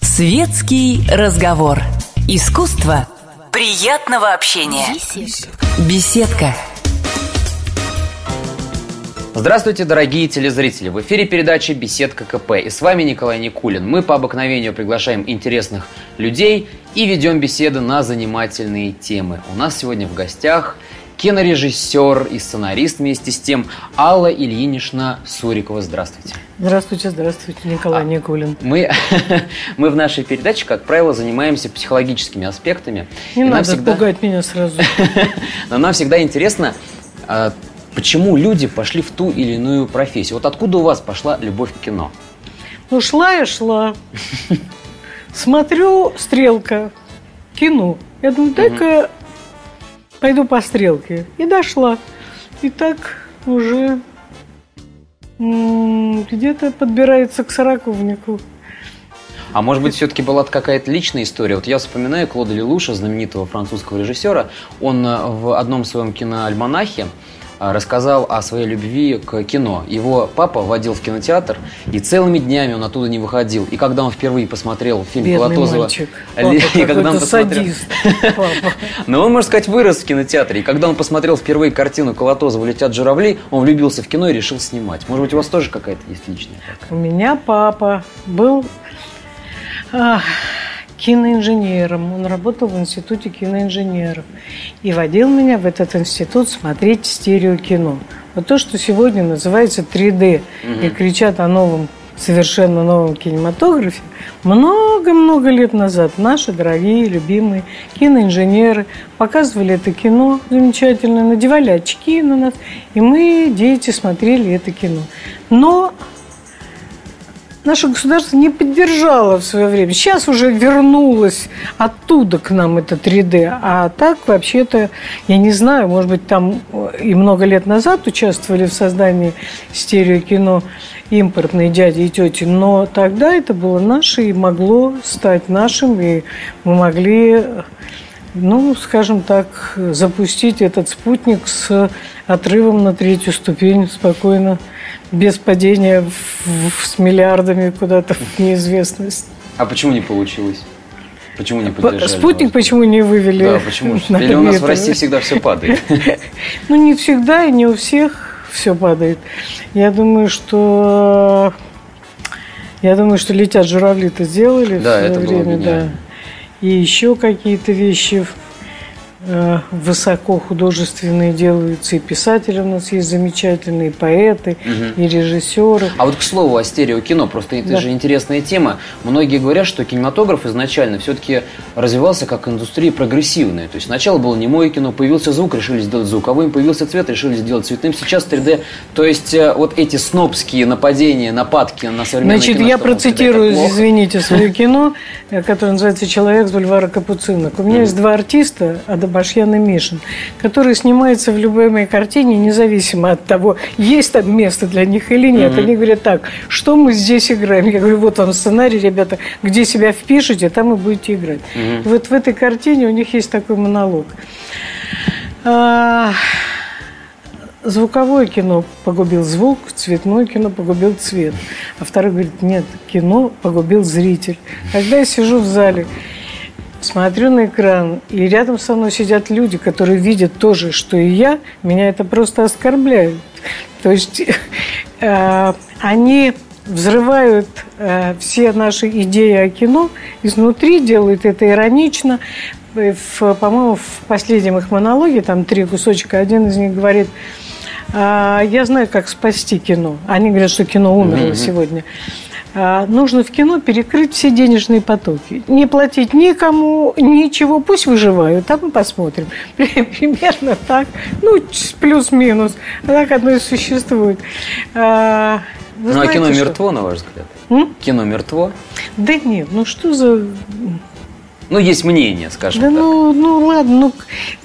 Светский разговор. Искусство приятного общения. Беседка. Здравствуйте, дорогие телезрители! В эфире передача «Беседка КП» и с вами Николай Никулин. Мы по обыкновению приглашаем интересных людей и ведем беседы на занимательные темы. У нас сегодня в гостях кинорежиссер и сценарист вместе с тем Алла Ильинична Сурикова. Здравствуйте. Здравствуйте, здравствуйте, Николай а, Никулин. Мы, мы в нашей передаче, как правило, занимаемся психологическими аспектами. Не надо всегда... пугать меня сразу. Но нам всегда интересно, а, почему люди пошли в ту или иную профессию. Вот откуда у вас пошла любовь к кино? Ну, шла я шла. Смотрю, стрелка, кино. Я думаю, дай-ка пойду по стрелке. И дошла. И так уже где-то подбирается к сороковнику. А может быть, все-таки была какая-то личная история? Вот я вспоминаю Клода Лелуша, знаменитого французского режиссера. Он э, в одном своем киноальманахе рассказал о своей любви к кино. Его папа водил в кинотеатр, и целыми днями он оттуда не выходил. И когда он впервые посмотрел фильм Бедный Колотозова... Мальчик. Папа, и когда он посмотрел... садист. Но он, можно сказать, вырос в кинотеатре. И когда он посмотрел впервые картину Колотозова «Летят журавли», он влюбился в кино и решил снимать. Может быть, у вас тоже какая-то есть личная? У меня папа был киноинженером. Он работал в институте киноинженеров. И водил меня в этот институт смотреть стереокино. Вот то, что сегодня называется 3D. Угу. И кричат о новом, совершенно новом кинематографе. Много-много лет назад наши дорогие, любимые киноинженеры показывали это кино замечательно, надевали очки на нас. И мы, дети, смотрели это кино. Но наше государство не поддержало в свое время. Сейчас уже вернулось оттуда к нам это 3D. А так, вообще-то, я не знаю, может быть, там и много лет назад участвовали в создании стереокино импортные дяди и тети, но тогда это было наше и могло стать нашим, и мы могли ну, скажем так, запустить этот спутник с отрывом на третью ступень спокойно без падения в, в, с миллиардами куда-то в неизвестность. А почему не получилось? Почему не поддержали? Спутник вас? почему не вывели? Да, почему? Или у нас в России всегда все падает? Ну, не всегда и не у всех все падает. Я думаю, что... Я думаю, что летят журавли-то сделали да, в свое это время, да. И еще какие-то вещи высоко художественные делаются, и писатели у нас есть замечательные, и поэты, угу. и режиссеры. А вот к слову о стереокино, просто это да. же интересная тема. Многие говорят, что кинематограф изначально все-таки развивался как индустрия прогрессивная. То есть сначала было немое кино, появился звук, решили сделать звуковым, появился цвет, решили сделать цветным, сейчас 3D. То есть э, вот эти снобские нападения, нападки на современное Значит, кино, я процитирую, извините, свое кино, э, которое называется «Человек с бульвара Капуцинок». У меня есть два артиста, Башьян и Мишин, который снимается в любой моей картине, независимо от того, есть там место для них или нет. Mm-hmm. Они говорят так, что мы здесь играем? Я говорю, вот вам сценарий, ребята, где себя впишете, там и будете играть. Mm-hmm. Вот в этой картине у них есть такой монолог. А, звуковое кино погубил звук, цветное кино погубил цвет. А второй говорит, нет, кино погубил зритель. Когда я сижу в зале смотрю на экран, и рядом со мной сидят люди, которые видят то же, что и я, меня это просто оскорбляет. То есть э, они взрывают э, все наши идеи о кино изнутри, делают это иронично. В, по-моему, в последнем их монологе, там три кусочка, один из них говорит, «А, я знаю, как спасти кино. Они говорят, что кино умерло mm-hmm. сегодня. А, нужно в кино перекрыть все денежные потоки. Не платить никому ничего, пусть выживают, а мы посмотрим. Примерно так, ну, плюс-минус. А так одно и существует. А, вы ну, а кино что? мертво, на ваш взгляд? М? Кино мертво? Да нет, ну что за... Ну, есть мнение, скажем да так. Ну, ну ладно, ну,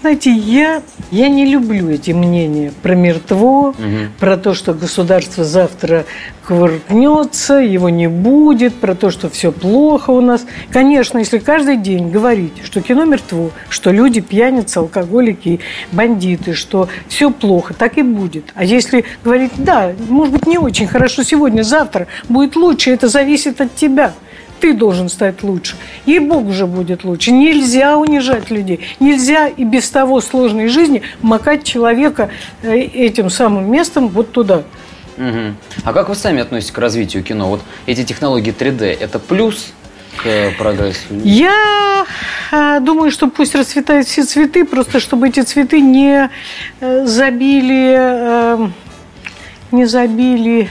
знаете, я, я не люблю эти мнения про мертво, угу. про то, что государство завтра кувыркнется, его не будет, про то, что все плохо у нас. Конечно, если каждый день говорить, что кино мертво, что люди пьяницы, алкоголики, бандиты, что все плохо, так и будет. А если говорить, да, может быть, не очень хорошо сегодня, завтра будет лучше, это зависит от тебя – ты должен стать лучше. И Бог уже будет лучше. Нельзя унижать людей. Нельзя и без того сложной жизни макать человека э, этим самым местом вот туда. Угу. А как вы сами относитесь к развитию кино? Вот эти технологии 3D – это плюс к прогрессу? Я э, думаю, что пусть расцветают все цветы, просто чтобы эти цветы не э, забили, не забили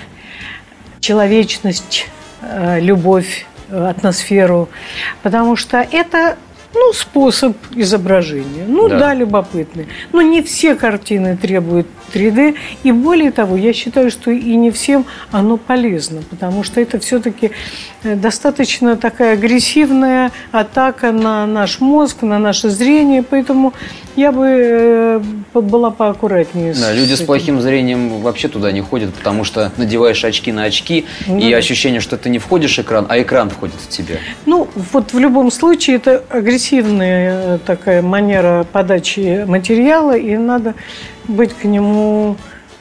человечность, любовь атмосферу, потому что это ну, способ изображения. Ну да. да, любопытный. Но не все картины требуют 3D. И более того, я считаю, что и не всем оно полезно, потому что это все-таки э, достаточно такая агрессивная атака на наш мозг, на наше зрение. Поэтому я бы э, была поаккуратнее. Да, люди с, плохим зрением вообще туда не ходят, потому что надеваешь очки на очки, ну, и ощущение, что ты не входишь в экран, а экран входит в тебя. Ну, вот в любом случае это агрессивная э, такая манера подачи материала, и надо быть к нему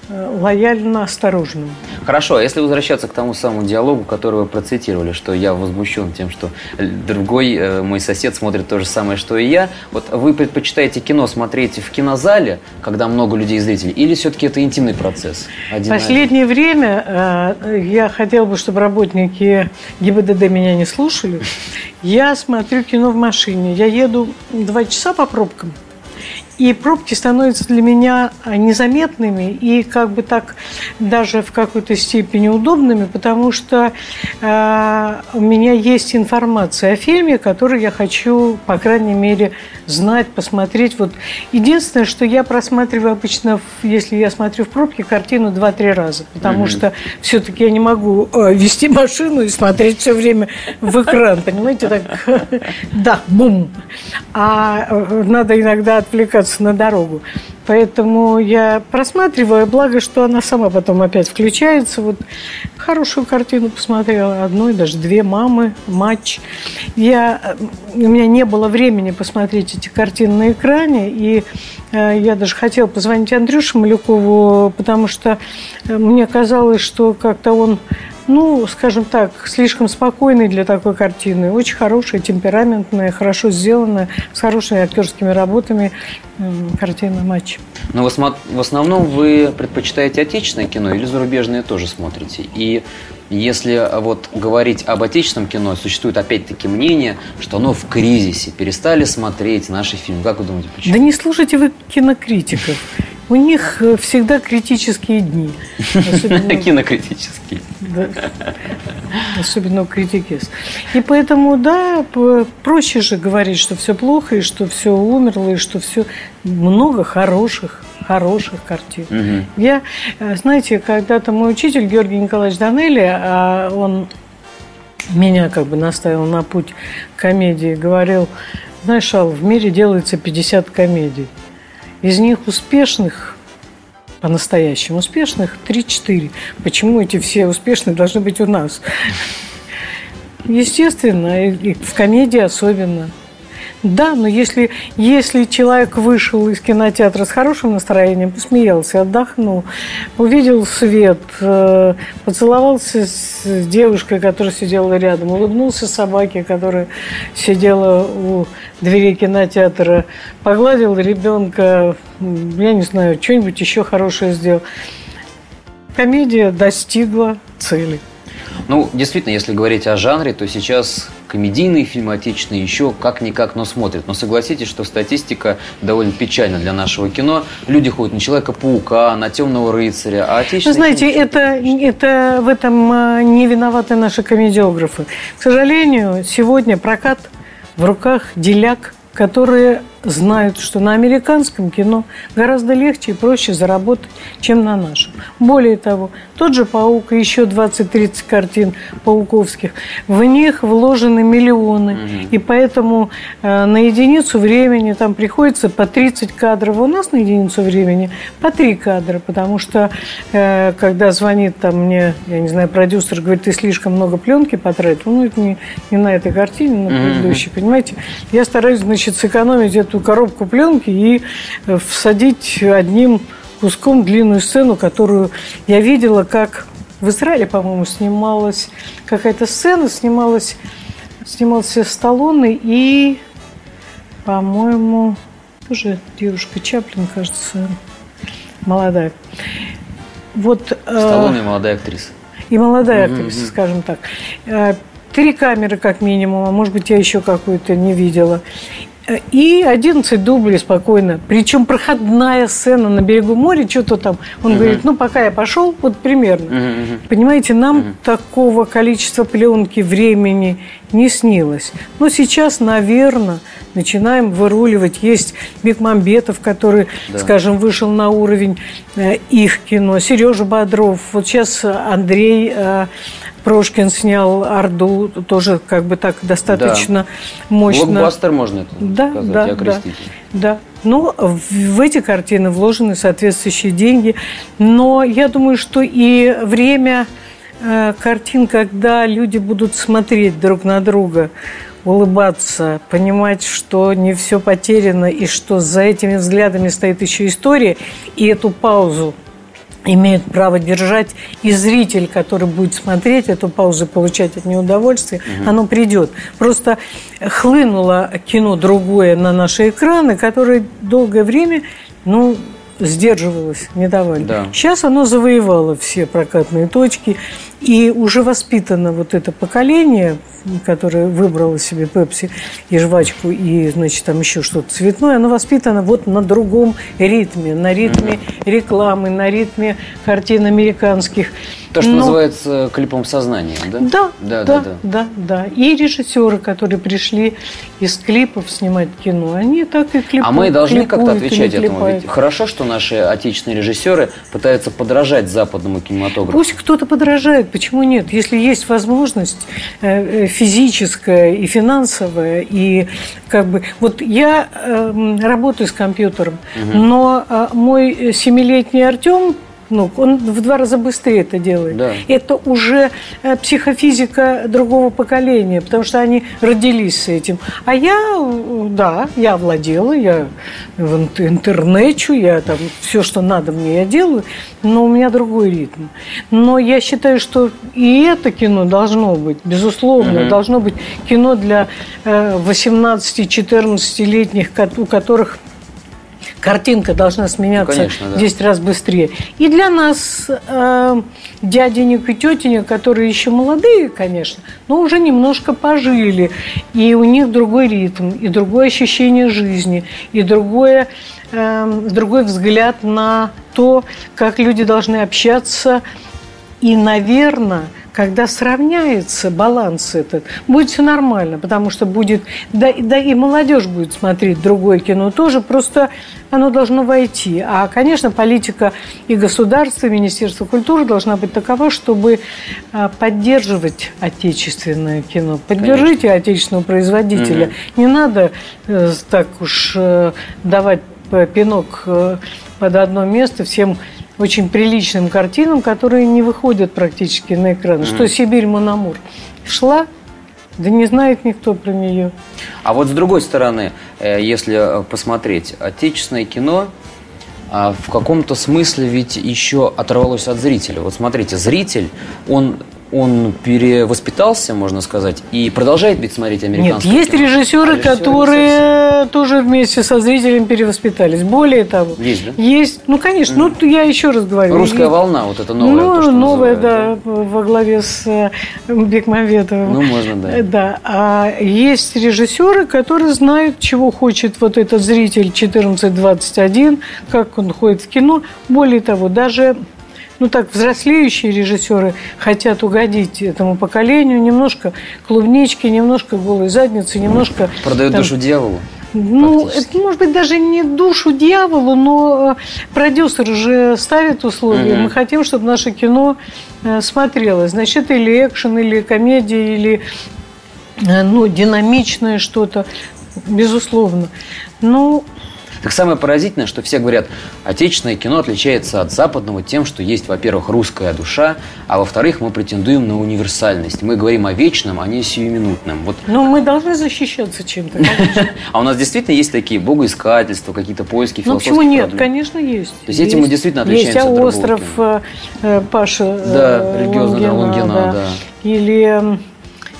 лояльно осторожным. Хорошо, а если возвращаться к тому самому диалогу, который вы процитировали, что я возмущен тем, что другой э, мой сосед смотрит то же самое, что и я. Вот вы предпочитаете кино смотреть в кинозале, когда много людей зрителей, или все-таки это интимный процесс? В последнее время э, я хотела бы, чтобы работники ГИБДД меня не слушали. Я смотрю кино в машине. Я еду два часа по пробкам. И пробки становятся для меня а, незаметными и как бы так даже в какой-то степени удобными, потому что э, у меня есть информация о фильме, которую я хочу, по крайней мере, знать, посмотреть. Вот единственное, что я просматриваю обычно, если я смотрю в пробке, картину два-три раза, потому mm-hmm. что все-таки я не могу э, вести машину и смотреть все время в экран, понимаете, так, да, бум. А э, надо иногда отвлекаться выбраться на дорогу. Поэтому я просматриваю, благо, что она сама потом опять включается. Вот хорошую картину посмотрела, одной, даже две мамы, матч. Я, у меня не было времени посмотреть эти картины на экране, и э, я даже хотела позвонить Андрюше Малюкову, потому что э, мне казалось, что как-то он ну, скажем так, слишком спокойный для такой картины. Очень хорошая, темпераментная, хорошо сделанная, с хорошими актерскими работами картина «Матч». Но в основном вы предпочитаете отечественное кино или зарубежное тоже смотрите? И если вот говорить об отечественном кино, существует опять-таки мнение, что оно в кризисе, перестали смотреть наши фильмы. Как вы думаете, почему? Да не слушайте вы кинокритиков. У них э, всегда критические дни. Кинокритические. Да. Особенно у критикес. И поэтому, да, проще же говорить, что все плохо, и что все умерло, и что все много хороших хороших картин. Угу. Я, э, знаете, когда-то мой учитель Георгий Николаевич Данелли, а он меня как бы наставил на путь комедии, говорил, знаешь, Ал, в мире делается 50 комедий. Из них успешных, по-настоящему успешных, 3-4. Почему эти все успешные должны быть у нас? Естественно, и в комедии особенно – да, но если, если человек вышел из кинотеатра с хорошим настроением, посмеялся, отдохнул, увидел свет, э, поцеловался с девушкой, которая сидела рядом, улыбнулся собаке, которая сидела у двери кинотеатра, погладил ребенка, я не знаю, что-нибудь еще хорошее сделал. Комедия достигла цели. Ну, действительно, если говорить о жанре, то сейчас комедийные фильмы отечественные еще как-никак, но смотрят. Но согласитесь, что статистика довольно печальна для нашего кино. Люди ходят на Человека-паука, на Темного рыцаря, а отечественные... Вы знаете, это, это в этом а, не виноваты наши комедиографы. К сожалению, сегодня прокат в руках деляк, которые знают, что на американском кино гораздо легче и проще заработать, чем на нашем. Более того, тот же «Паук» и еще 20-30 картин пауковских, в них вложены миллионы. Угу. И поэтому э, на единицу времени там приходится по 30 кадров. У нас на единицу времени по 3 кадра, потому что э, когда звонит там мне, я не знаю, продюсер, говорит, ты слишком много пленки потратил, ну, это не, не на этой картине, на предыдущей, угу. понимаете? Я стараюсь, значит, сэкономить эту коробку пленки и э, всадить одним куском длинную сцену, которую я видела, как в Израиле, по-моему, снималась какая-то сцена, снималась, снимался Сталлоне и, по-моему, тоже девушка Чаплин, кажется, молодая. Вот, э, Сталлоне и молодая актриса. И молодая актриса, mm-hmm. скажем так. Э, три камеры, как минимум, а может быть, я еще какую-то не видела. И 11 дублей спокойно. Причем проходная сцена на берегу моря, что-то там. Он угу. говорит, ну, пока я пошел, вот примерно. Угу. Понимаете, нам угу. такого количества пленки, времени не снилось. Но сейчас, наверное, начинаем выруливать. Есть Бекмамбетов, который, да. скажем, вышел на уровень э, их кино. Сережа Бодров. Вот сейчас Андрей э, Прошкин снял Орду, тоже как бы так достаточно да. мощно. Блокбастер можно это да, сказать, да, да, да. Ну, в эти картины вложены соответствующие деньги. Но я думаю, что и время э, картин, когда люди будут смотреть друг на друга, улыбаться, понимать, что не все потеряно, и что за этими взглядами стоит еще история, и эту паузу имеют право держать, и зритель, который будет смотреть эту паузу, получать от нее удовольствие, угу. оно придет. Просто хлынуло кино другое на наши экраны, которое долгое время, ну, сдерживалось, не давали. Да. Сейчас оно завоевало все прокатные точки, и уже воспитано вот это поколение, которое выбрало себе пепси и жвачку, и, значит, там еще что-то цветное, оно воспитано вот на другом ритме, на ритме рекламы, на ритме картин американских. То, что Но... называется клипом сознания, да? Да, да, да, да, да, да. И режиссеры, которые пришли из клипов снимать кино, они так и клипуют. А мы должны как-то отвечать этому. Ведь хорошо, что наши отечественные режиссеры пытаются подражать западному кинематографу. Пусть кто-то подражает, почему нет? Если есть возможность э, э, физическая и финансовая, и как бы... Вот я э, работаю с компьютером, угу. но э, мой семилетний Артем ну, он в два раза быстрее это делает. Да. Это уже э, психофизика другого поколения, потому что они родились с этим. А я, да, я владела, я в интернете, я там все, что надо мне, я делаю, но у меня другой ритм. Но я считаю, что и это кино должно быть, безусловно, угу. должно быть кино для 18-14-летних, э, у которых картинка должна сменяться ну, конечно, да. 10 раз быстрее. И для нас, э, дяденек и тетенек, которые еще молодые, конечно, но уже немножко пожили, и у них другой ритм, и другое ощущение жизни, и другое, э, другой взгляд на то, как люди должны общаться. И, наверное, когда сравняется баланс этот, будет все нормально, потому что будет, да, да и молодежь будет смотреть другое кино тоже, просто оно должно войти. А, конечно, политика и государства, и Министерство культуры должна быть такова, чтобы а, поддерживать отечественное кино. Поддержите конечно. отечественного производителя. Угу. Не надо э, так уж э, давать пинок э, под одно место всем очень приличным картинам, которые не выходят практически на экран. Mm. Что Сибирь Мономур шла, да не знает никто про нее. А вот с другой стороны, э, если э, посмотреть, отечественное кино а, в каком-то смысле ведь еще оторвалось от зрителя. Вот смотрите, зритель, он он перевоспитался, можно сказать, и продолжает ведь смотреть американское Нет, есть кино. режиссеры, а которые тоже вместе со зрителем перевоспитались. Более того, есть, да? есть ну, конечно, mm. ну, я еще раз говорю. Русская есть, волна, вот это новая. Ну, то, новая, да, да, во главе с э, Бекмаветовым. Ну, можно, да. Да, а есть режиссеры, которые знают, чего хочет вот этот зритель 14-21, как он ходит в кино. Более того, даже ну так, взрослеющие режиссеры хотят угодить этому поколению, немножко клубнички, немножко голой задницы, немножко... Продают там, душу дьяволу. Ну, это может быть даже не душу дьяволу, но э, продюсер же ставит условия. Угу. Мы хотим, чтобы наше кино э, смотрелось. Значит, или экшен, или комедия, или э, ну, динамичное что-то, безусловно. Ну, так самое поразительное, что все говорят, отечественное кино отличается от западного тем, что есть, во-первых, русская душа, а во-вторых, мы претендуем на универсальность. Мы говорим о вечном, а не сиюминутном. Вот. Но мы должны защищаться чем-то, А у нас действительно есть такие богоискательства, какие-то поиски Ну почему нет? Конечно, есть. То есть этим мы действительно отличаемся от другого остров э, э, Паша Да, Лунгина, да. Или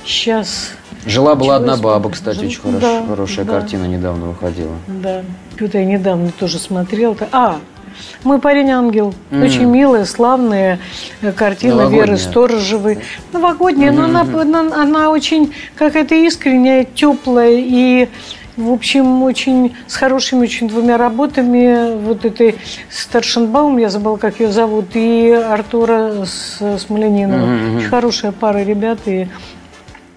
сейчас Жила-была одна баба, кстати, очень хорош, да, хорошая да. картина недавно выходила. Да. Вот я недавно тоже смотрела. А, мой парень ангел. Mm-hmm. Очень милая, славная э, картина Новогодняя. Веры Сторожевой. Новогодняя, mm-hmm. но она, она, она очень какая-то искренняя, теплая и в общем, очень с хорошими очень двумя работами. Вот этой Старшенбаум, я забыла, как ее зовут, и Артура Смоленинова. Mm-hmm. Очень хорошая пара ребят. И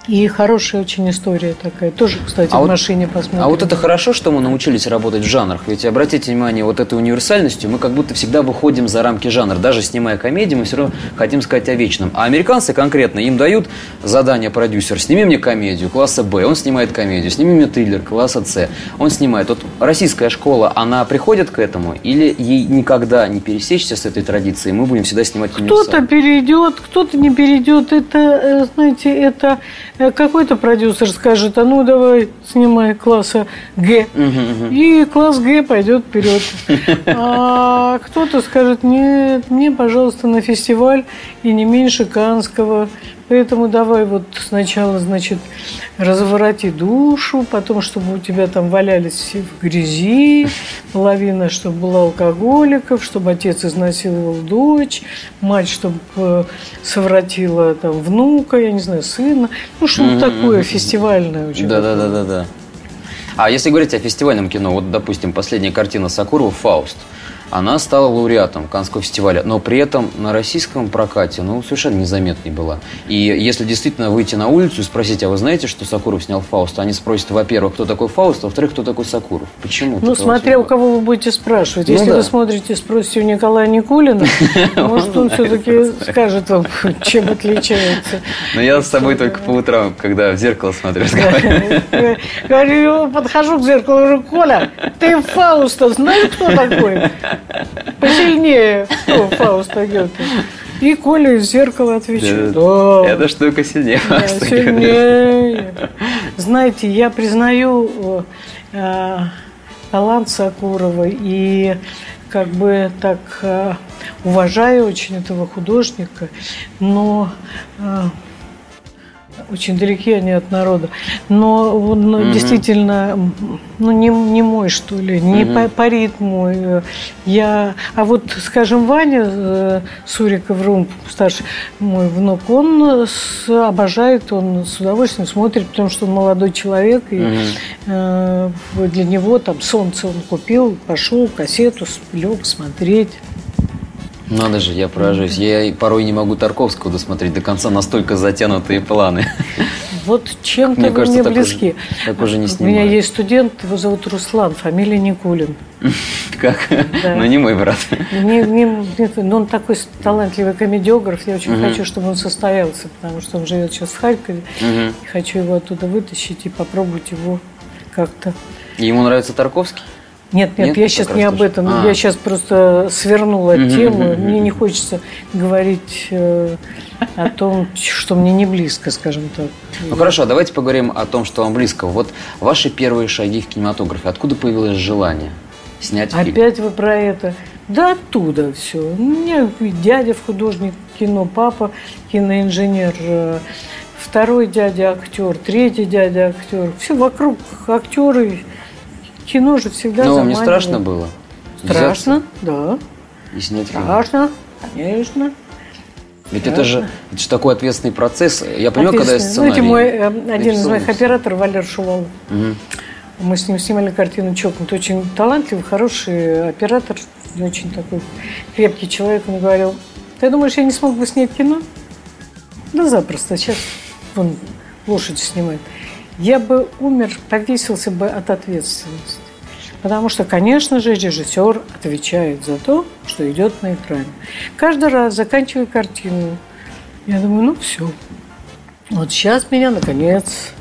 и хорошая очень история такая. Тоже, кстати, а в вот, машине посмотрим. А вот это хорошо, что мы научились работать в жанрах. Ведь обратите внимание, вот этой универсальностью мы как будто всегда выходим за рамки жанра. Даже снимая комедию, мы все равно хотим сказать о вечном. А американцы конкретно, им дают задание продюсер. Сними мне комедию класса Б, он снимает комедию. Сними мне триллер класса С, он снимает. Вот российская школа, она приходит к этому? Или ей никогда не пересечься с этой традицией? Мы будем всегда снимать Кто-то перейдет, кто-то не перейдет. Это, э, знаете, это какой-то продюсер скажет, а ну давай снимай класса Г. И класс Г пойдет вперед. А кто-то скажет, нет, мне, пожалуйста, на фестиваль и не меньше Канского. Поэтому давай вот сначала, значит, развороти душу, потом, чтобы у тебя там валялись все в грязи, половина, чтобы была алкоголиков, чтобы отец изнасиловал дочь, мать, чтобы э, совратила там внука, я не знаю, сына. Ну, что-то mm-hmm. такое фестивальное очень. Да-да-да-да-да. А если говорить о фестивальном кино, вот, допустим, последняя картина Сакурова «Фауст», она стала лауреатом Канского фестиваля, но при этом на российском прокате, ну, совершенно незаметной была. И если действительно выйти на улицу и спросить, а вы знаете, что Сакуров снял Фауст, они спросят, во-первых, кто такой Фауст, а во-вторых, кто такой Сакуров. Почему? Ну, смотря у кого вы будете спрашивать. Ну, если да. вы смотрите, спросите у Николая Никулина, может, он все-таки скажет вам, чем отличается. Но я с собой только по утрам, когда в зеркало смотрю, Говорю, подхожу к зеркалу, говорю, Коля, ты Фауста знаешь, кто такой? Посильнее, Фауста Гёте. И Коля из зеркала отвечает. Да, да. Эта штука сильнее. Да, сильнее. Знаете, я признаю э, талант Сакурова и как бы так э, уважаю очень этого художника, но э, очень далеки они от народа. Но он угу. действительно, ну, не, не мой, что ли, не угу. по, по ритму. Э, я, а вот, скажем, Ваня э, Суриков, Рум, старший мой внук, он с, обожает, он с удовольствием смотрит, потому что он молодой человек, и угу. э, для него там солнце он купил, пошел, кассету, лег смотреть. Надо же, я поражаюсь. Я порой не могу Тарковского досмотреть до конца, настолько затянутые планы. Вот чем-то мне, кажется, мне близки. Так уже, так уже не У меня есть студент, его зовут Руслан, фамилия Никулин. Как? Да. Но не мой брат. Не, не, нет, но он такой талантливый комедиограф. Я очень угу. хочу, чтобы он состоялся, потому что он живет сейчас в Харькове. Угу. хочу его оттуда вытащить и попробовать его как-то. Ему нравится Тарковский? Нет, нет, нет я сейчас не об этом. А. Я сейчас просто свернула угу, тему. Угу, мне не хочется говорить э, о том, что мне не близко, скажем так. Ну хорошо, давайте поговорим о том, что вам близко. Вот ваши первые шаги в кинематографе. Откуда появилось желание снять фильм? Опять вы про это. Да оттуда все. У меня дядя в художник кино, папа киноинженер, э, второй дядя актер, третий дядя актер. Все вокруг актеры кино же всегда Но вам не страшно было? Страшно, да. И снять Страшно, конечно. Ведь это же, это же такой ответственный процесс. Я понимаю, когда я сценарий Знаете, мой, э, один из моих операторов, Валер Шувал, угу. мы с ним снимали картину «Чокнут». Очень талантливый, хороший оператор, очень такой крепкий человек. Он говорил, ты думаешь, я не смог бы снять кино? Да запросто, сейчас он лошадь снимает. Я бы умер, повесился бы от ответственности. Потому что, конечно же, режиссер отвечает за то, что идет на экране. Каждый раз, заканчивая картину, я думаю, ну все. Вот сейчас меня, наконец.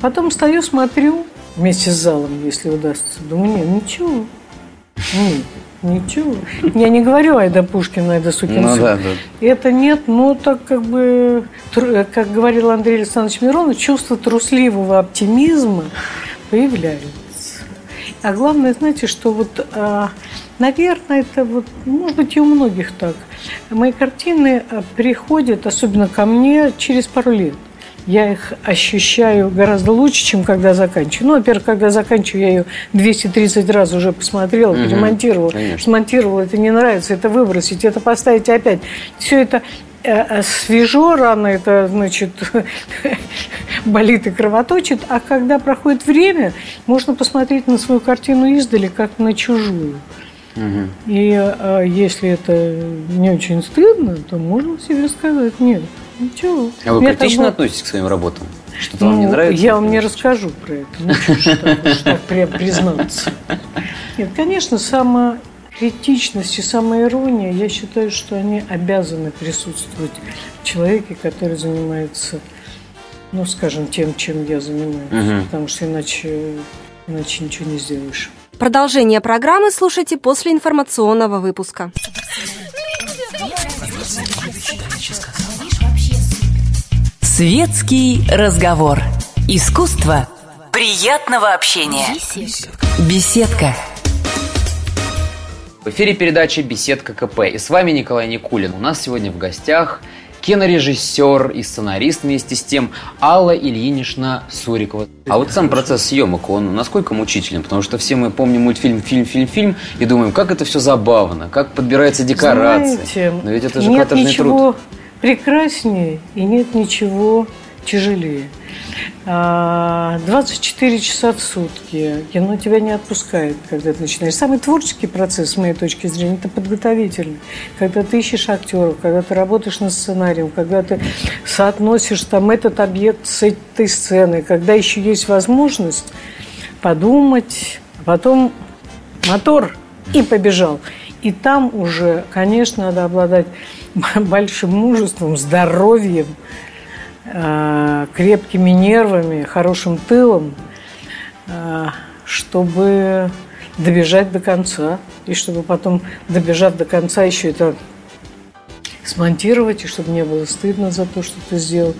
Потом стою, смотрю вместе с залом, если удастся. Думаю, нет, ничего. Нет, ничего. Я не говорю Айда Пушкина, Айда Сукин Ну да, да. Это нет, но так как бы, тру- как говорил Андрей Александрович Миронов, чувство трусливого оптимизма появляется. А главное, знаете, что вот, а, наверное, это вот, может быть, и у многих так. Мои картины а, приходят, особенно ко мне, через пару лет. Я их ощущаю гораздо лучше, чем когда заканчиваю. Ну, во-первых, когда заканчиваю, я ее 230 раз уже посмотрела, Мгм, перемонтировала, конечно. смонтировала, это не нравится, это выбросить, это поставить опять. Все это э, э, свежо, рано это, значит, болит и кровоточит, а когда проходит время, можно посмотреть на свою картину издали, как на чужую. И э, если это не очень стыдно, то можно себе сказать, нет, ничего. А вы критично бы- относитесь к своим работам? Что-то вам не ну, нравится? Я вам не расскажу про это. Ну, что так, прям признаться. Нет, конечно, самокритичность и самоирония, я считаю, что они обязаны присутствовать в человеке, который занимается, ну, скажем, тем, чем я занимаюсь. Мгм. Потому что иначе, иначе ничего не сделаешь. Продолжение программы слушайте после информационного выпуска. Светский разговор. Искусство приятного общения. Беседка. В эфире передача «Беседка КП». И с вами Николай Никулин. У нас сегодня в гостях кинорежиссер и сценарист вместе с тем Алла Ильинична Сурикова. А вот сам процесс съемок, он насколько мучителен? Потому что все мы помним мультфильм «Фильм, фильм, фильм» и думаем, как это все забавно, как подбираются декорации. Знаете, Но ведь это же нет ничего труд. прекраснее и нет ничего тяжелее. А, 24 часа в сутки. Кино тебя не отпускает, когда ты начинаешь. Самый творческий процесс, с моей точки зрения, это подготовительный. Когда ты ищешь актеров, когда ты работаешь над сценарием, когда ты соотносишь там этот объект с этой сценой, когда еще есть возможность подумать, а потом мотор и побежал. И там уже, конечно, надо обладать большим мужеством, здоровьем, крепкими нервами, хорошим тылом, э, чтобы добежать до конца. И чтобы потом, добежав до конца, еще это смонтировать, и чтобы не было стыдно за то, что ты сделал.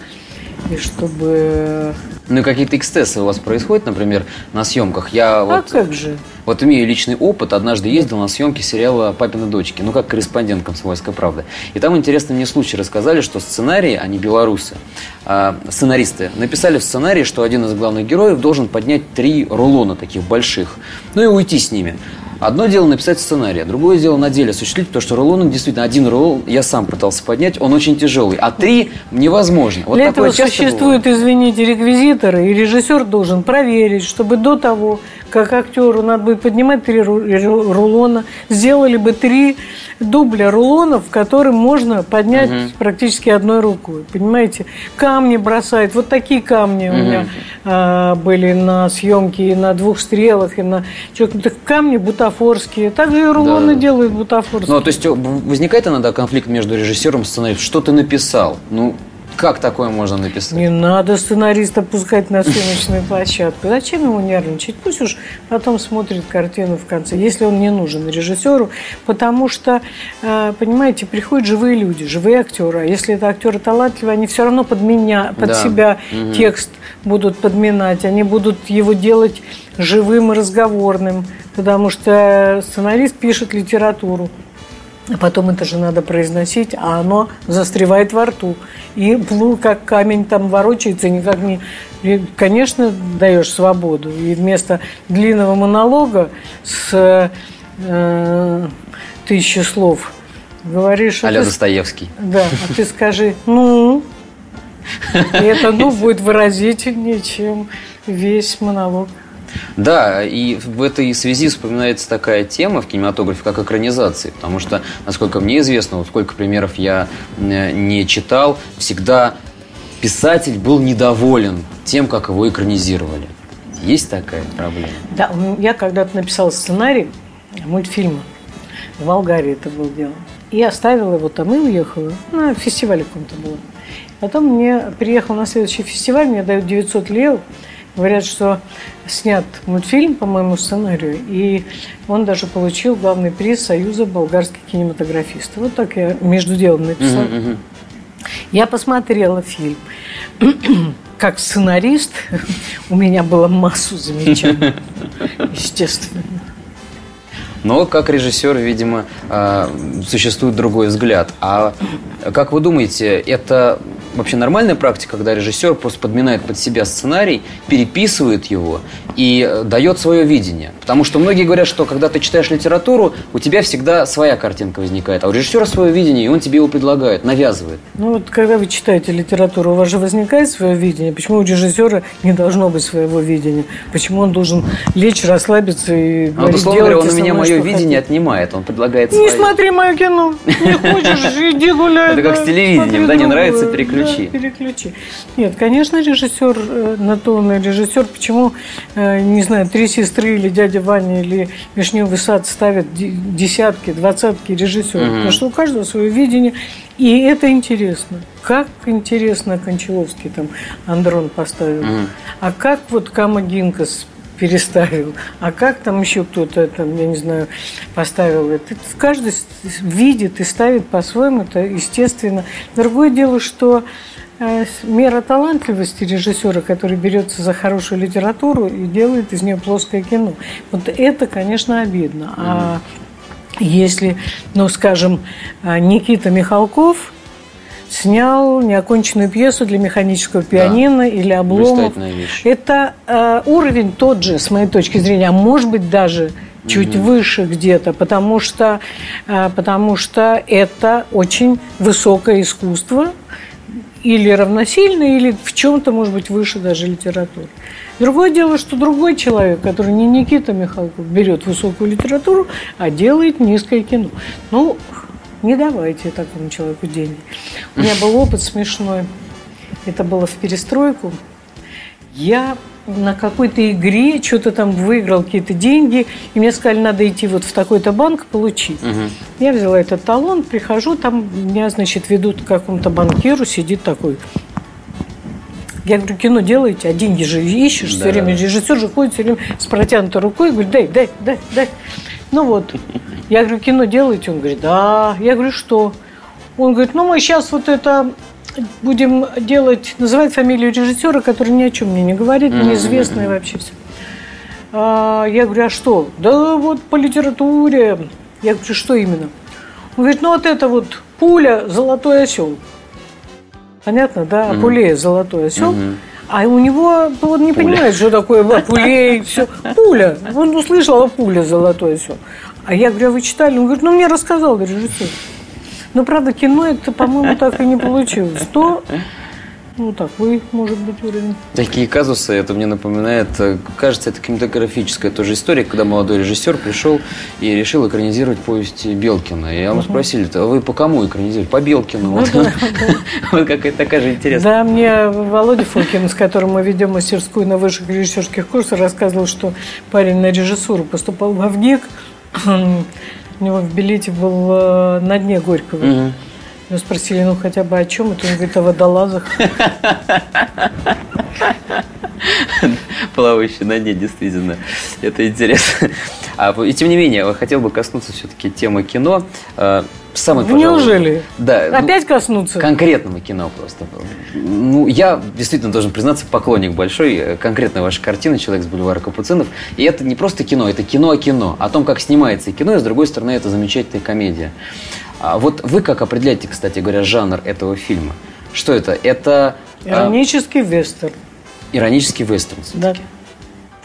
И чтобы... Ну и какие-то эксцессы у вас происходят, например, на съемках. Я А вот, как же? Вот имею личный опыт. Однажды ездил на съемки сериала «Папины дочки», ну как корреспондент «Комсомольской правды». И там интересный мне случай рассказали, что сценарии, они белорусы, а, сценаристы, написали в сценарии, что один из главных героев должен поднять три рулона таких больших, ну и уйти с ними. Одно дело написать сценарий, а другое дело на деле осуществить, потому что рулон, действительно, один рулон я сам пытался поднять, он очень тяжелый, а три невозможно. Вот Для этого существуют, бывает? извините, реквизиторы, и режиссер должен проверить, чтобы до того, как актеру надо будет поднимать три ру- ру- рулона, сделали бы три дубля рулонов, которые можно поднять практически одной рукой. Понимаете? Камни бросают. Вот такие камни у меня а, были на съемке и на двух стрелах, и на чокнутых. Камни бутафорские. Также и рулоны Да. делают бутафорские. Ну, то есть э, возникает иногда конфликт между режиссером и сценаристом. Что ты написал? Ну, как такое можно написать? Не надо сценариста пускать на съемочную площадку. Зачем ему нервничать? Пусть уж потом смотрит картину в конце, если он не нужен режиссеру, потому что, э, понимаете, приходят живые люди, живые актеры. А если это актеры талантливые, они все равно под меня, под Да. себя Мгм. текст будут подминать, они будут его делать живым и разговорным, потому что сценарист пишет литературу. А потом это же надо произносить, а оно застревает во рту. И плу, как камень там ворочается, никак не... и, конечно, даешь свободу. И вместо длинного монолога с э, тысячи слов говоришь... а Аля ты- Достоевский. Да, а ты скажи «ну». И это «ну» будет выразительнее, чем весь монолог. Да, и в этой связи вспоминается такая тема в кинематографе, как экранизации. Потому что, насколько мне известно, вот сколько примеров я э, не читал, всегда писатель был недоволен тем, как его экранизировали. Есть такая проблема? Да, я когда-то написала сценарий мультфильма. В Болгарии это был дело. И оставила его там и уехала. На фестивале каком-то было. Потом мне приехал на следующий фестиваль, мне дают 900 лев. Говорят, что снят мультфильм по моему сценарию, и он даже получил главный приз Союза болгарских кинематографистов. Вот так я между делом написала. Uh-huh, Я посмотрела фильм. как сценарист у меня было массу замечаний, естественно. Но как режиссер, видимо, а, существует другой взгляд. А как вы думаете, это вообще нормальная практика, когда режиссер просто подминает под себя сценарий, переписывает его и дает свое видение? Потому что многие говорят, что когда ты читаешь литературу, у тебя всегда своя картинка возникает, а у режиссера свое видение, и он тебе его предлагает, навязывает. Ну вот когда вы читаете литературу, у вас же возникает свое видение. Почему у режиссера не должно быть своего видения? Почему он должен лечь, расслабиться и ну, говорить, условно говоря, он у меня мое видение хотите. отнимает, он предлагает Не свое. смотри мое кино, не хочешь, иди гуляй. Это как с телевидением, да, не нравится, переключи переключи. Переключи. Нет, конечно, режиссер, на то он режиссер. Почему, э, не знаю, три сестры или дядя Ваня или Вишневый сад ставят десятки, двадцатки режиссеров? Угу. Потому что у каждого свое видение. И это интересно. Как интересно Кончаловский там Андрон поставил. Угу. А как вот Кама Гинкас переставил, а как там еще кто-то, там, я не знаю, поставил это. Каждый видит и ставит по-своему, это естественно. Другое дело, что э, мера талантливости режиссера, который берется за хорошую литературу и делает из нее плоское кино. Вот это, конечно, обидно. А если, ну, скажем, э, Никита Михалков – снял неоконченную пьесу для механического пианино да. или обломов. Это э, уровень тот же, с моей точки зрения, а может быть даже чуть угу. выше где-то, потому что, э, потому что это очень высокое искусство, или равносильно, или в чем-то, может быть, выше даже литературы. Другое дело, что другой человек, который не Никита Михалков, берет высокую литературу, а делает низкое кино. Ну, не давайте такому человеку деньги. У меня был опыт смешной. Это было в перестройку. Я на какой-то игре что-то там выиграл какие-то деньги, и мне сказали, надо идти вот в такой-то банк получить. Угу. Я взяла этот талон, прихожу, там меня, значит, ведут к какому-то банкиру, сидит такой. Я говорю, кино делаете, а деньги же ищешь да. все время. Режиссер же ходит все время с протянутой рукой говорит, дай, дай, дай, дай. Ну вот, я говорю, кино делаете? Он говорит, да. Я говорю, что? Он говорит, ну мы сейчас вот это будем делать, называть фамилию режиссера, который ни о чем мне не говорит, неизвестная вообще все. А, я говорю, а что? Да вот по литературе. Я говорю, что именно? Он говорит, ну вот это вот пуля, золотой осел. Понятно, да? Апулея, золотой осел. А у него, он не пуля. понимает, что такое пулей, все. Пуля. Он услышал, пуля золотой осел. А я говорю, а вы читали? Он говорит, ну, мне рассказал режиссер. Но, правда, кино это, по-моему, так и не получилось. То, ну, так, вы, может быть, уровень. Такие казусы, это мне напоминает, э, кажется, это кинематографическая тоже история, когда молодой режиссер пришел и решил экранизировать повесть Белкина. И его угу. спросили, а вы по кому экранизировать? По Белкину. Ну, вот да, вот какая-то такая же интересная. Да, мне Володя Фокин, с которым мы ведем мастерскую на высших режиссерских курсах, рассказывал, что парень на режиссуру поступал в ВГИК, у него в билете был э, на дне Горького. Угу. Его спросили, ну хотя бы о чем это? Он говорит, о водолазах. Плавающий на дне, действительно. Это интересно. А, и тем не менее, хотел бы коснуться все-таки темы кино. Э, самый, пожалуй, Неужели? Да. Опять ну, коснуться? Конкретного кино просто. Ну, я действительно должен признаться, поклонник большой э, конкретной вашей картины «Человек с бульвара Капуцинов». И это не просто кино, это кино о кино. О том, как снимается кино, и с другой стороны, это замечательная комедия. А вот вы как определяете, кстати говоря, жанр этого фильма? Что это? Это... А, Иронический а... вестерн. Иронический вестерн. Да.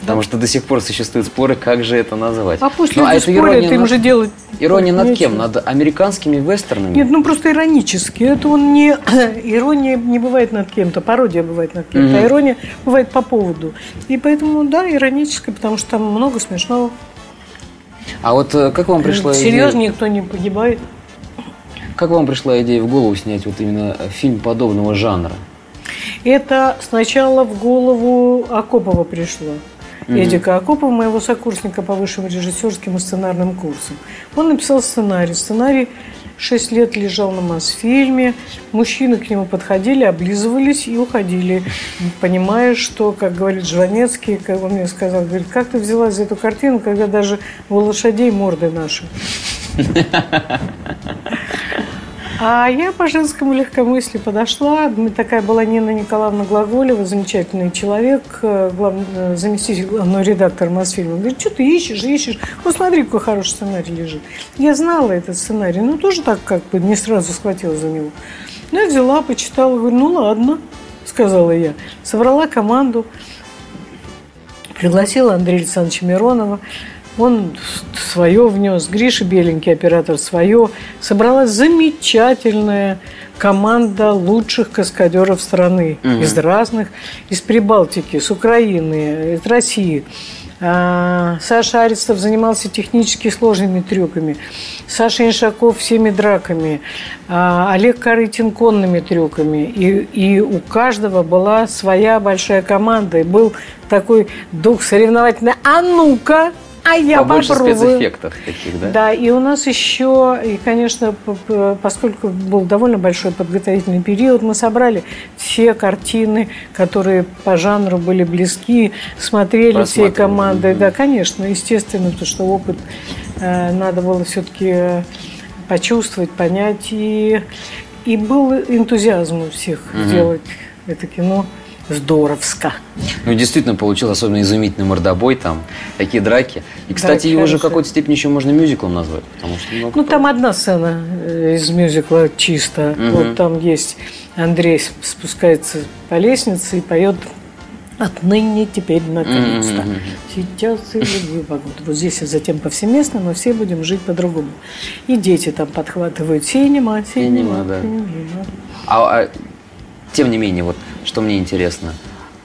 Потому что до сих пор существуют споры, как же это называть. А пусть ну, люди а это спорят, им над... же делать... Ирония над кем? Над американскими вестернами? Нет, ну просто иронически. Это он не... Ирония не бывает над кем-то, пародия бывает над кем-то, mm-hmm. а ирония бывает по поводу. И поэтому, да, ироническая, потому что там много смешного. А вот э, как вам пришла идея... Серьезно, никто не погибает. Как вам пришла идея в голову снять вот именно фильм подобного жанра? Это сначала в голову Акопова пришло. Mm-hmm. Эдика Акопова, моего сокурсника по высшим режиссерским и сценарным курсам. Он написал сценарий. Сценарий шесть лет лежал на Мосфильме. Мужчины к нему подходили, облизывались и уходили, понимая, что, как говорит Жванецкий, как он мне сказал, говорит, как ты взялась за эту картину, когда даже у лошадей морды наши. А я по женскому легкомыслию подошла. Такая была Нина Николаевна Глаголева, замечательный человек, э, главный, э, заместитель главного редактора Мосфильма. Говорит, что ты ищешь, ищешь? Вот смотри, какой хороший сценарий лежит. Я знала этот сценарий, но тоже так как бы не сразу схватила за него. Ну, я взяла, почитала, говорю, ну ладно, сказала я. Собрала команду, пригласила Андрея Александровича Миронова. Он свое внес, Гриша Беленький, оператор, свое. Собралась замечательная команда лучших каскадеров страны угу. из разных, из Прибалтики, с Украины, из России. А, Саша Аристов занимался технически сложными трюками. Саша Иншаков всеми драками. А, Олег Корытин конными трюками. И, и у каждого была своя большая команда. И был такой дух соревновательный. А ну-ка, а я Побольше попробую. спецэффектов таких, да? Да, и у нас еще, и, конечно, поскольку был довольно большой подготовительный период, мы собрали все картины, которые по жанру были близки, смотрели всей командой. Mm-hmm. Да, конечно, естественно, потому что опыт э, надо было все-таки почувствовать, понять. И, и был энтузиазм у всех mm-hmm. сделать это кино здоровско. Ну, действительно, получил особенно изумительный мордобой там, такие драки. И, кстати, да, его же в какой-то степени еще можно мюзиклом назвать. Потому что, ну, ну там одна сцена э, из мюзикла чисто. Угу. Вот там есть Андрей спускается по лестнице и поет Отныне, теперь, наконец-то. Mm-hmm. Сейчас и любую погоду. Вот здесь и затем повсеместно мы все будем жить по-другому. И дети там подхватывают синема, синема, синема. Да. синема. А, а тем не менее, вот что мне интересно,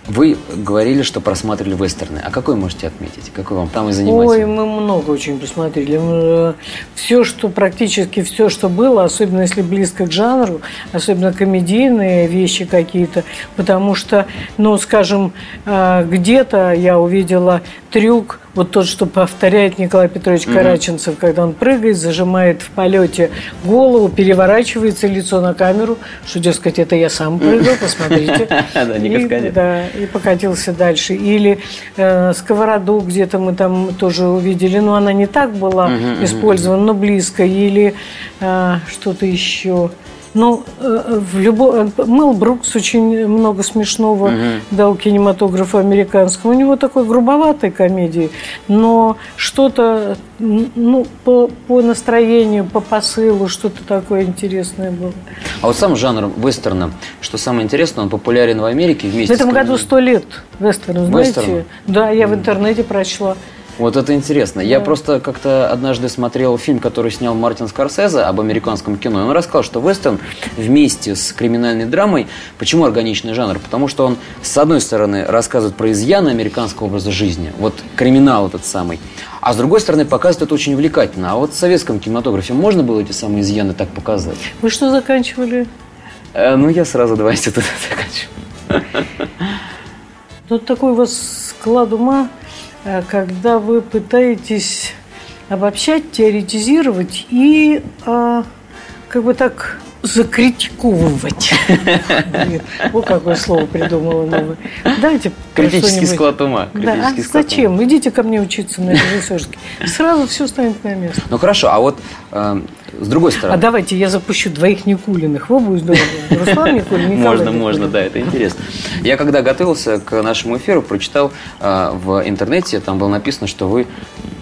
вы говорили, что просматривали вестерны. А какой можете отметить? Какой вам там и занимается? Ой, мы много очень посмотрели. Э, все, что практически все, что было, особенно если близко к жанру, особенно комедийные вещи какие-то, потому что, ну, скажем, э, где-то я увидела трюк вот тот, что повторяет Николай Петрович Караченцев, mm-hmm. когда он прыгает, зажимает в полете голову, переворачивается лицо на камеру, что, дескать, это я сам прыгал, посмотрите. Да, не Да, и покатился дальше. Или э, сковороду где-то мы там тоже увидели, но она не так была использована, но близко. Или э, что-то еще. Ну, э, в любо... Мэл Брукс очень много смешного угу. дал кинематографу американскому. У него такой грубоватой комедии, но что-то ну, по, по настроению, по посылу, что-то такое интересное было. А вот сам жанр вестерна, что самое интересное, он популярен в Америке вместе В этом с... году сто лет вестерн, знаете? Вестерн? Да, я в интернете прочла. Вот это интересно. Я просто как-то однажды смотрел фильм, который снял Мартин Скорсезе об американском кино. И он рассказал, что вестерн вместе с криминальной драмой, почему органичный жанр? Потому что он, с одной стороны, рассказывает про изъяны американского образа жизни, вот криминал этот самый, а с другой стороны, показывает это очень увлекательно. А вот в советском кинематографе можно было эти самые изъяны так показать? Вы что заканчивали? Э, ну, я сразу два института заканчиваю. Тут такой у вас склад ума когда вы пытаетесь обобщать, теоретизировать и а, как бы так закритиковывать. Вот какое слово придумала новое. Давайте Критический склад ума. Да, а зачем? Идите ко мне учиться на режиссерский. Сразу все станет на место. Ну хорошо, а вот э, с другой стороны. А давайте я запущу двоих Никулиных. Во будет здорово. Руслан Никулин, Николай Можно, можно, да, это интересно. Я когда готовился к нашему эфиру, прочитал э, в интернете, там было написано, что вы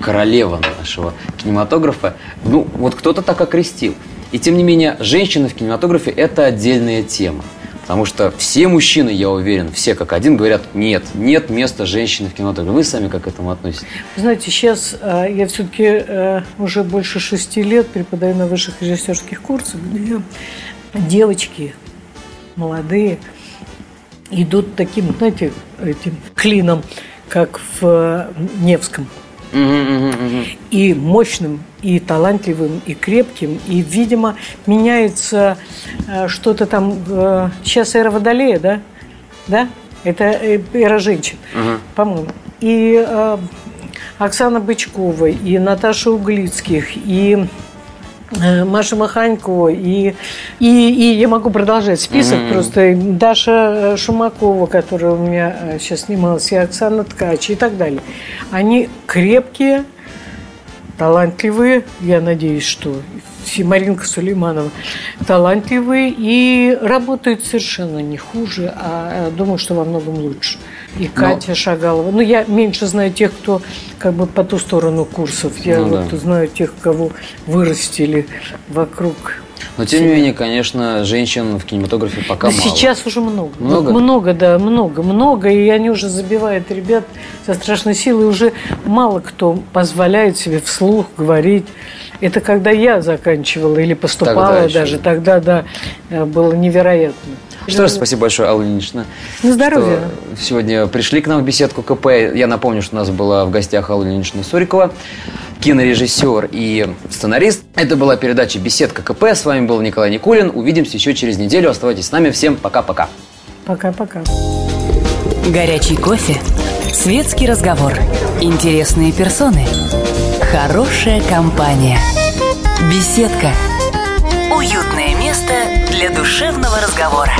королева нашего кинематографа. Ну, вот кто-то так окрестил. И тем не менее, женщины в кинематографе – это отдельная тема. Потому что все мужчины, я уверен, все как один говорят, нет, нет места женщины в кинематографе. Вы сами как к этому относитесь? Знаете, сейчас э, я все-таки э, уже больше шести лет преподаю на высших режиссерских курсах, где девочки молодые идут таким, знаете, этим клином, как в э, Невском и мощным, и талантливым, и крепким. И, видимо, меняется э, что-то там... Э, сейчас эра Водолея, да? да? Это э, эра женщин, по-моему. И Оксана Бычкова, и Наташа Углицких, и Маша Маханько, и, и, и я могу продолжать список, mm-hmm. просто Даша Шумакова, которая у меня сейчас снималась, и Оксана Ткач и так далее. Они крепкие, талантливые, я надеюсь, что Маринка Сулейманова, талантливые и работают совершенно не хуже, а думаю, что во многом лучше. И Катя Но... Шагалова. Ну, я меньше знаю тех, кто как бы по ту сторону курсов. Я ну, вот да. знаю тех, кого вырастили вокруг но тем не менее, конечно, женщин в кинематографе пока да мало. Сейчас уже много. Много? Много, да, много, много. И они уже забивают ребят со страшной силой. Уже мало кто позволяет себе вслух говорить. Это когда я заканчивала или поступала тогда даже. Еще. Тогда, да, было невероятно. Что ж, спасибо большое, Алла Ильинична. На здоровье. Сегодня пришли к нам в беседку КП. Я напомню, что у нас была в гостях Алла Ильинична Сурикова, кинорежиссер и сценарист. Это была передача «Беседка КП». С вами был Николай Никулин. Увидимся еще через неделю. Оставайтесь с нами. Всем пока-пока. Пока-пока. Горячий кофе, светский разговор, интересные персоны, хорошая компания, беседка – для душевного разговора.